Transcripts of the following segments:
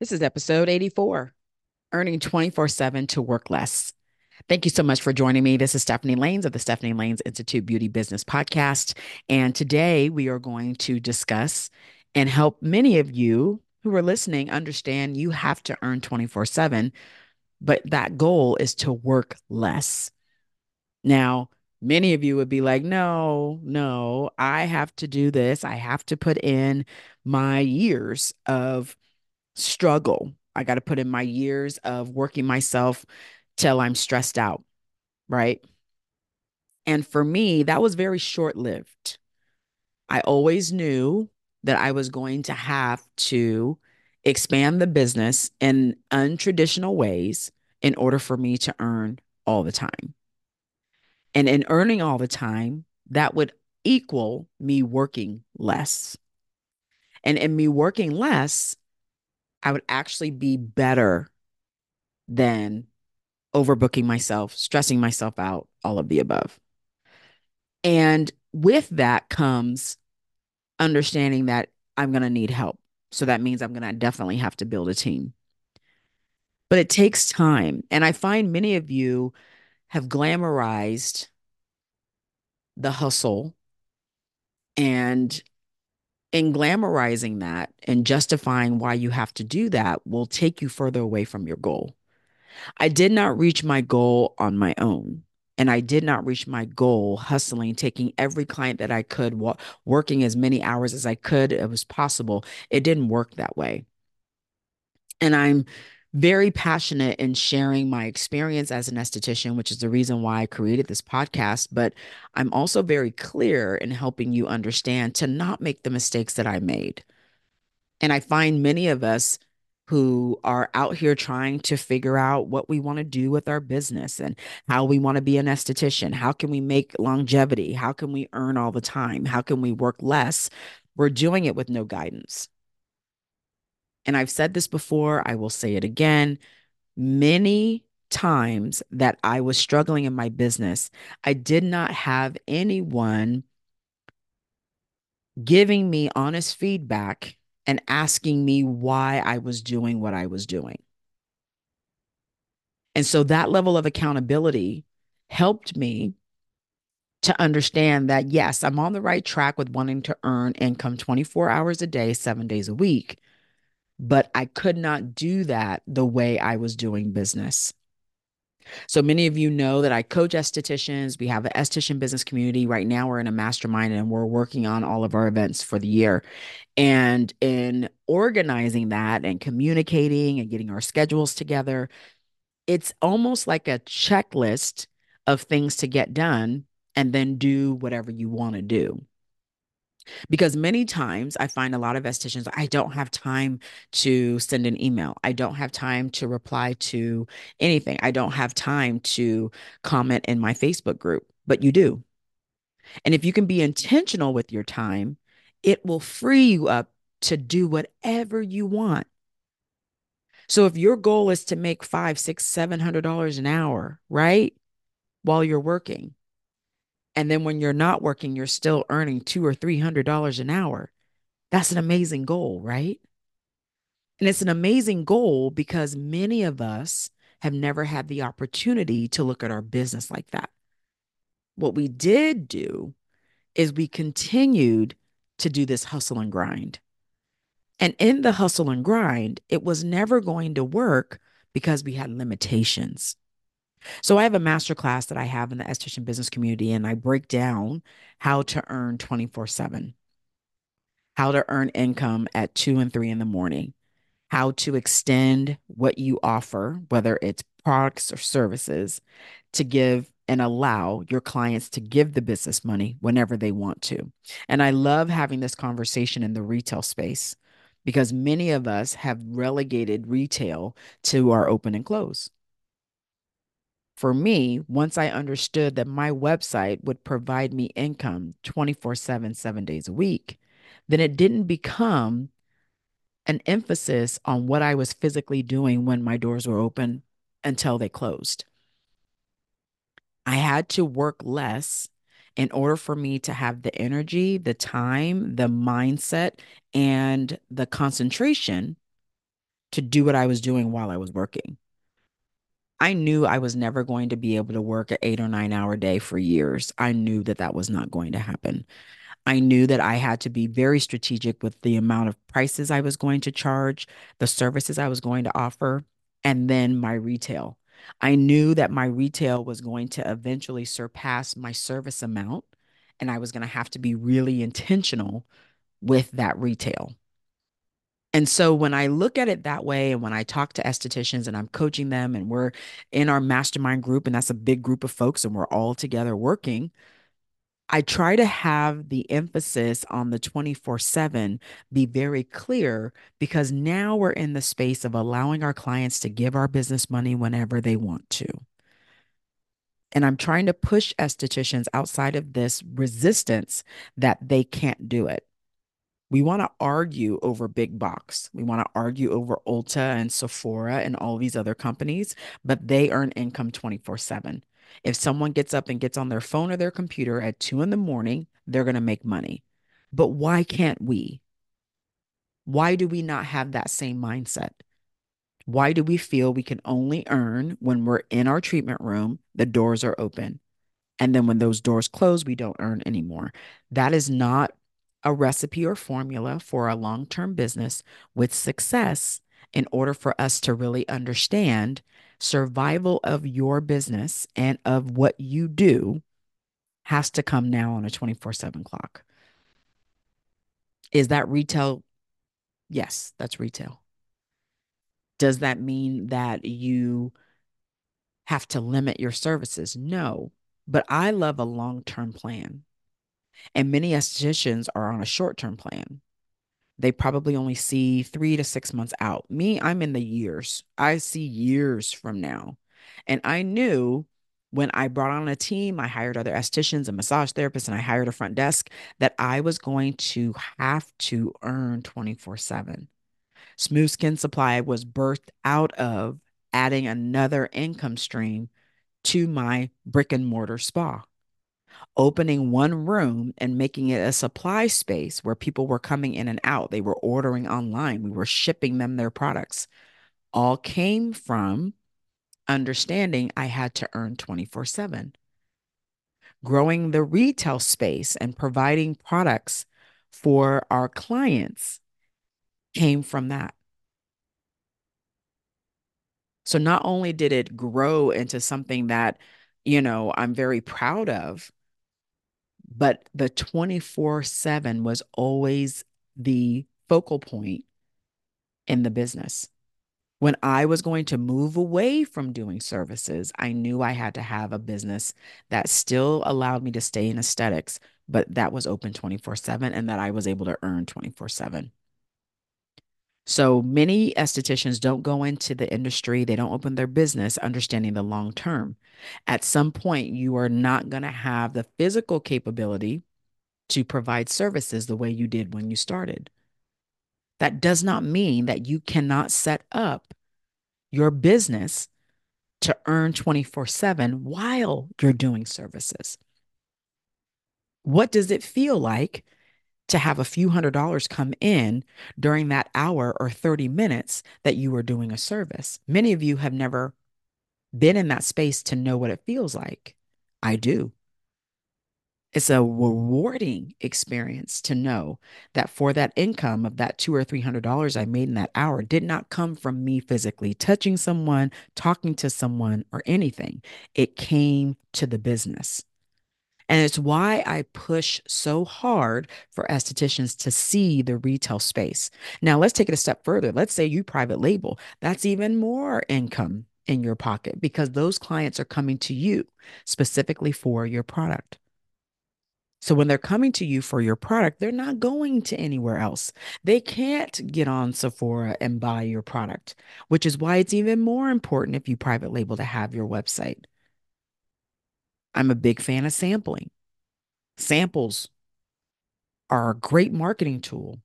This is episode 84 Earning 24 7 to Work Less. Thank you so much for joining me. This is Stephanie Laynes of the Stephanie Laynes Institute Beauty Business Podcast. And today we are going to discuss and help many of you who are listening understand you have to earn 24 7, but that goal is to work less. Now, many of you would be like, no, no, I have to do this. I have to put in my years of struggle. I got to put in my years of working myself till I'm stressed out. Right. And for me, that was very short lived. I always knew that I was going to have to expand the business in untraditional ways in order for me to earn all the time. And in earning all the time, that would equal me working less. And in me working less, I would actually be better than overbooking myself, stressing myself out, all of the above. And with that comes understanding that I'm going to need help. So that means I'm going to definitely have to build a team. But it takes time. And I find many of you have glamorized the hustle and in glamorizing that and justifying why you have to do that will take you further away from your goal. I did not reach my goal on my own. And I did not reach my goal hustling, taking every client that I could, working as many hours as I could, it was possible. It didn't work that way. And I'm very passionate in sharing my experience as an esthetician, which is the reason why I created this podcast. But I'm also very clear in helping you understand to not make the mistakes that I made. And I find many of us who are out here trying to figure out what we want to do with our business and how we want to be an esthetician. How can we make longevity? How can we earn all the time? How can we work less? We're doing it with no guidance. And I've said this before, I will say it again. Many times that I was struggling in my business, I did not have anyone giving me honest feedback and asking me why I was doing what I was doing. And so that level of accountability helped me to understand that, yes, I'm on the right track with wanting to earn income 24 hours a day, seven days a week but I could not do that the way I was doing business. So many of you know that I coach estheticians. We have an esthetician business community. Right now, we're in a mastermind and we're working on all of our events for the year. And in organizing that and communicating and getting our schedules together, it's almost like a checklist of things to get done and then do whatever you want to do because many times I find a lot of estheticians, I don't have time to send an email. I don't have time to reply to anything. I don't have time to comment in my Facebook group, but you do. And if you can be intentional with your time, it will free you up to do whatever you want. So if your goal is to make five, six, seven hundred dollars an hour, right? While you're working, and then when you're not working, you're still earning two or three hundred dollars an hour. That's an amazing goal, right? And it's an amazing goal because many of us have never had the opportunity to look at our business like that. What we did do is we continued to do this hustle and grind. And in the hustle and grind, it was never going to work because we had limitations. So I have a master class that I have in the esthetician business community, and I break down how to earn 24 7, how to earn income at two and three in the morning, how to extend what you offer, whether it's products or services, to give and allow your clients to give the business money whenever they want to. And I love having this conversation in the retail space because many of us have relegated retail to our open and close for me, once I understood that my website would provide me income 24 7, seven days a week, then it didn't become an emphasis on what I was physically doing when my doors were open until they closed. I had to work less in order for me to have the energy, the time, the mindset, and the concentration to do what I was doing while I was working. I knew I was never going to be able to work an eight or nine hour day for years. I knew that that was not going to happen. I knew that I had to be very strategic with the amount of prices I was going to charge, the services I was going to offer, and then my retail. I knew that my retail was going to eventually surpass my service amount, and I was going to have to be really intentional with that retail. And so when I look at it that way, and when I talk to estheticians and I'm coaching them, and we're in our mastermind group, and that's a big group of folks, and we're all together working, I try to have the emphasis on the 24 7 be very clear because now we're in the space of allowing our clients to give our business money whenever they want to. And I'm trying to push estheticians outside of this resistance that they can't do it. We want to argue over big box. We want to argue over Ulta and Sephora and all these other companies, but they earn income 24 7. If someone gets up and gets on their phone or their computer at two in the morning, they're going to make money. But why can't we? Why do we not have that same mindset? Why do we feel we can only earn when we're in our treatment room, the doors are open? And then when those doors close, we don't earn anymore. That is not a recipe or formula for a long term business with success in order for us to really understand survival of your business and of what you do has to come now on a 24 7 clock. Is that retail? Yes, that's retail. Does that mean that you have to limit your services? No, but I love a long term plan. And many estheticians are on a short term plan. They probably only see three to six months out. Me, I'm in the years. I see years from now. And I knew when I brought on a team, I hired other estheticians and massage therapists, and I hired a front desk that I was going to have to earn 24 7. Smooth Skin Supply was birthed out of adding another income stream to my brick and mortar spa opening one room and making it a supply space where people were coming in and out. They were ordering online, we were shipping them their products. All came from understanding I had to earn 24 7. Growing the retail space and providing products for our clients came from that. So not only did it grow into something that, you know, I'm very proud of, but the 24 7 was always the focal point in the business. When I was going to move away from doing services, I knew I had to have a business that still allowed me to stay in aesthetics, but that was open 24 7 and that I was able to earn 24 7. So many estheticians don't go into the industry, they don't open their business understanding the long term. At some point, you are not going to have the physical capability to provide services the way you did when you started. That does not mean that you cannot set up your business to earn 24 7 while you're doing services. What does it feel like to have a few hundred dollars come in during that hour or 30 minutes that you are doing a service. Many of you have never been in that space to know what it feels like. I do. It's a rewarding experience to know that for that income of that two or three hundred dollars I made in that hour did not come from me physically touching someone, talking to someone, or anything. It came to the business. And it's why I push so hard for estheticians to see the retail space. Now, let's take it a step further. Let's say you private label, that's even more income in your pocket because those clients are coming to you specifically for your product. So when they're coming to you for your product, they're not going to anywhere else. They can't get on Sephora and buy your product, which is why it's even more important if you private label to have your website. I'm a big fan of sampling. Samples are a great marketing tool.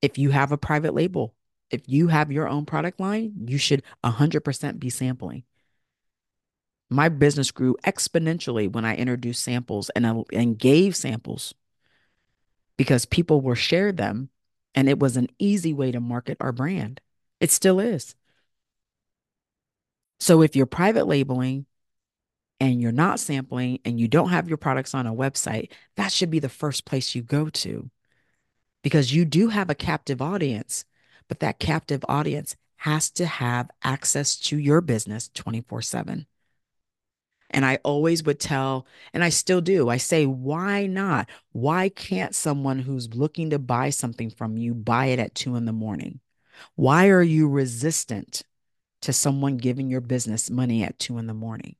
If you have a private label, if you have your own product line, you should 100% be sampling. My business grew exponentially when I introduced samples and, uh, and gave samples because people will share them and it was an easy way to market our brand. It still is. So if you're private labeling and you're not sampling and you don't have your products on a website, that should be the first place you go to because you do have a captive audience, but that captive audience has to have access to your business 24 7. And I always would tell, and I still do, I say, why not? Why can't someone who's looking to buy something from you buy it at two in the morning? Why are you resistant to someone giving your business money at two in the morning?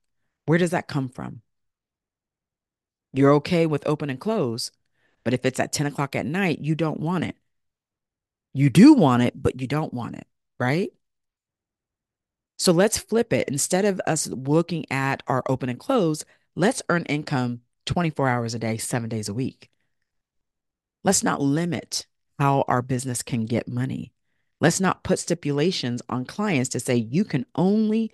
Where does that come from? You're okay with open and close, but if it's at 10 o'clock at night, you don't want it. You do want it, but you don't want it, right? So let's flip it. Instead of us looking at our open and close, let's earn income 24 hours a day, seven days a week. Let's not limit how our business can get money. Let's not put stipulations on clients to say, you can only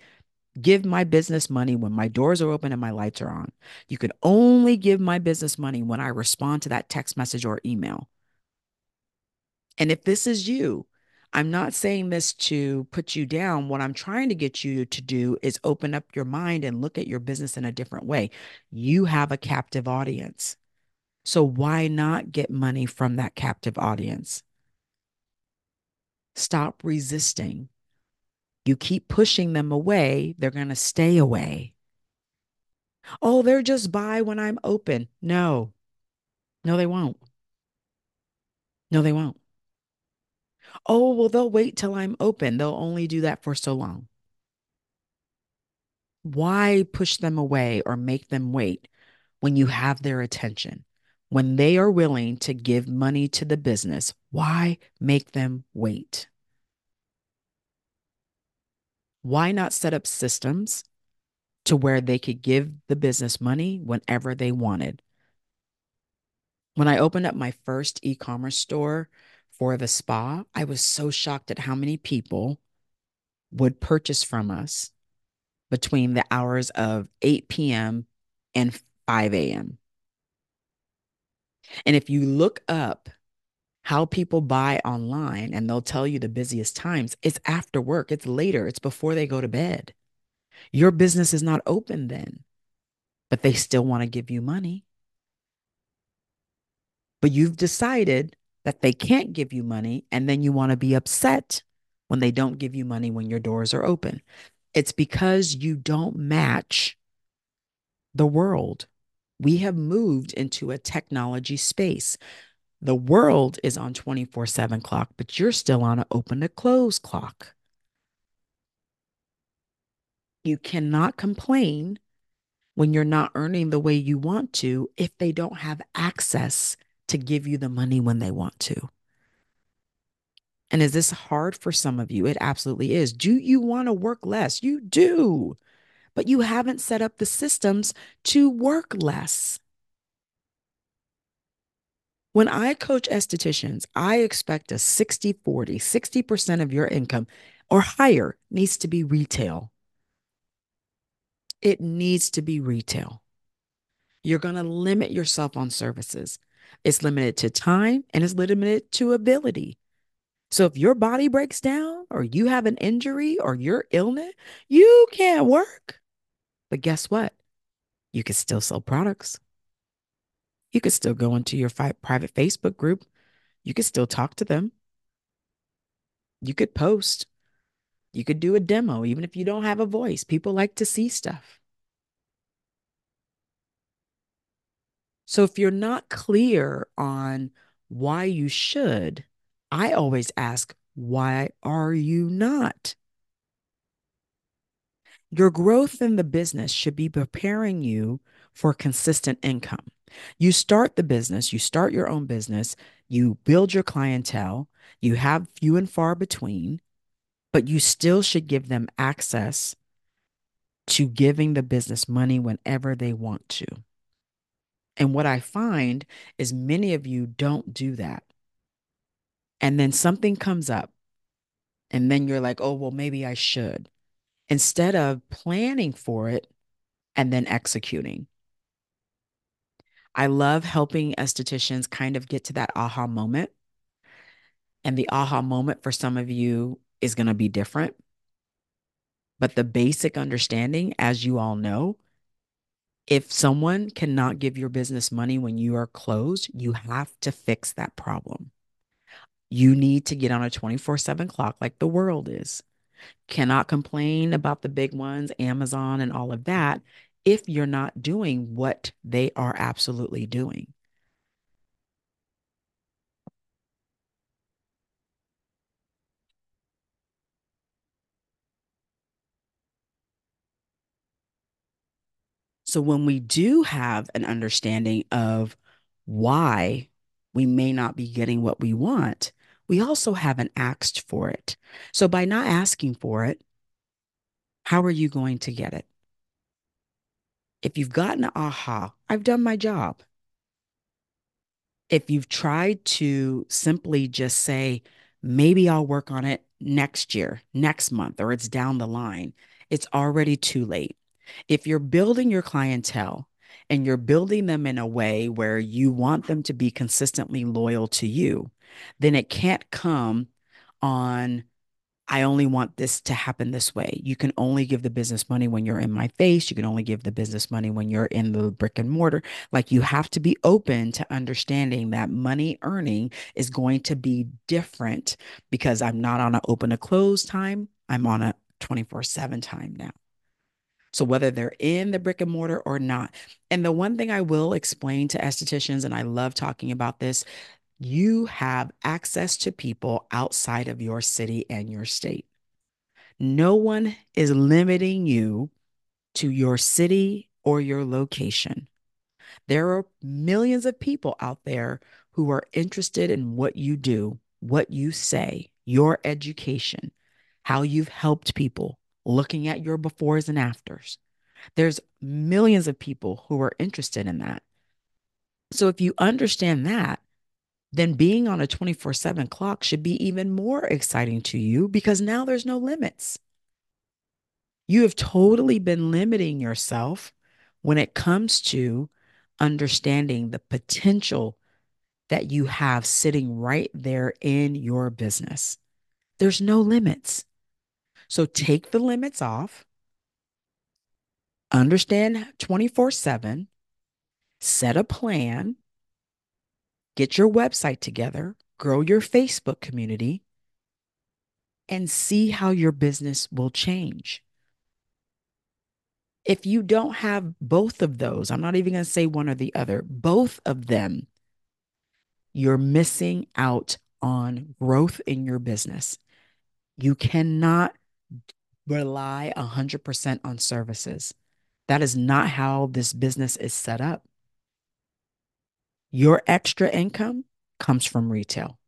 give my business money when my doors are open and my lights are on. You can only give my business money when I respond to that text message or email. And if this is you, I'm not saying this to put you down. What I'm trying to get you to do is open up your mind and look at your business in a different way. You have a captive audience. So why not get money from that captive audience? Stop resisting. You keep pushing them away, they're going to stay away. Oh, they're just by when I'm open. No, no, they won't. No, they won't. Oh, well, they'll wait till I'm open. They'll only do that for so long. Why push them away or make them wait when you have their attention? When they are willing to give money to the business, why make them wait? Why not set up systems to where they could give the business money whenever they wanted? When I opened up my first e commerce store for the spa, I was so shocked at how many people would purchase from us between the hours of 8 p.m. and 5 a.m. And if you look up how people buy online and they'll tell you the busiest times, it's after work, it's later, it's before they go to bed. Your business is not open then, but they still want to give you money. But you've decided that they can't give you money, and then you want to be upset when they don't give you money when your doors are open. It's because you don't match the world. We have moved into a technology space. The world is on 24 7 clock, but you're still on an open to close clock. You cannot complain when you're not earning the way you want to if they don't have access to give you the money when they want to. And is this hard for some of you? It absolutely is. Do you want to work less? You do, but you haven't set up the systems to work less. When I coach estheticians, I expect a 60 40, 60% of your income or higher needs to be retail. It needs to be retail. You're going to limit yourself on services. It's limited to time and it's limited to ability. So if your body breaks down or you have an injury or you're illness, you can't work. But guess what? You can still sell products. You could still go into your fi- private Facebook group. You could still talk to them. You could post. You could do a demo, even if you don't have a voice. People like to see stuff. So if you're not clear on why you should, I always ask, why are you not? Your growth in the business should be preparing you for consistent income. You start the business, you start your own business, you build your clientele, you have few and far between, but you still should give them access to giving the business money whenever they want to. And what I find is many of you don't do that. And then something comes up, and then you're like, oh, well, maybe I should, instead of planning for it and then executing. I love helping estheticians kind of get to that aha moment. And the aha moment for some of you is going to be different. But the basic understanding, as you all know, if someone cannot give your business money when you are closed, you have to fix that problem. You need to get on a 24 7 clock like the world is. Cannot complain about the big ones, Amazon and all of that, if you're not doing what they are absolutely doing. So when we do have an understanding of why we may not be getting what we want, we also haven't asked for it. So by not asking for it, how are you going to get it? If you've gotten aha, I've done my job. If you've tried to simply just say, maybe I'll work on it next year, next month, or it's down the line, it's already too late. If you're building your clientele and you're building them in a way where you want them to be consistently loyal to you, then it can't come on, I only want this to happen this way. You can only give the business money when you're in my face. You can only give the business money when you're in the brick and mortar. Like you have to be open to understanding that money earning is going to be different because I'm not on an open to close time. I'm on a 24 7 time now. So whether they're in the brick and mortar or not. And the one thing I will explain to estheticians, and I love talking about this, you have access to people outside of your city and your state. No one is limiting you to your city or your location. There are millions of people out there who are interested in what you do, what you say, your education, how you've helped people, looking at your befores and afters. There's millions of people who are interested in that. So if you understand that, then being on a 24 7 clock should be even more exciting to you because now there's no limits. You have totally been limiting yourself when it comes to understanding the potential that you have sitting right there in your business. There's no limits. So take the limits off, understand 24 7, set a plan, get your website together, grow your Facebook community, and see how your business will change. If you don't have both of those, I'm not even going to say one or the other, both of them, you're missing out on growth in your business. You cannot rely 100% on services. That is not how this business is set up. Your extra income comes from retail.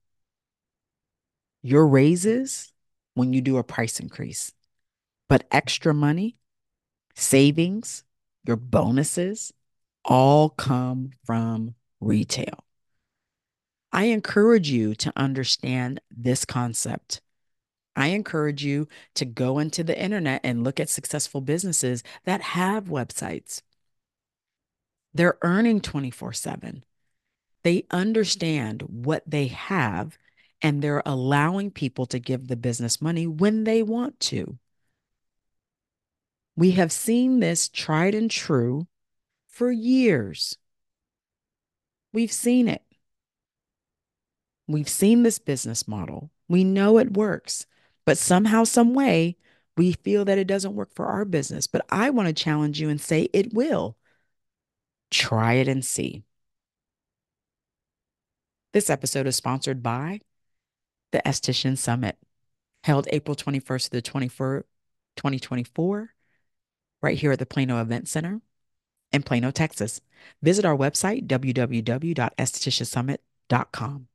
Your raises when you do a price increase, but extra money, savings, your bonuses all come from retail. I encourage you to understand this concept. I encourage you to go into the internet and look at successful businesses that have websites. They're earning 24 7. They understand what they have and they're allowing people to give the business money when they want to. We have seen this tried and true for years. We've seen it. We've seen this business model. We know it works. But somehow, some way, we feel that it doesn't work for our business. But I want to challenge you and say it will. Try it and see. This episode is sponsored by the Esthetician Summit, held April 21st to the 24th, 2024, right here at the Plano Event Center in Plano, Texas. Visit our website, www.estheticiansummit.com.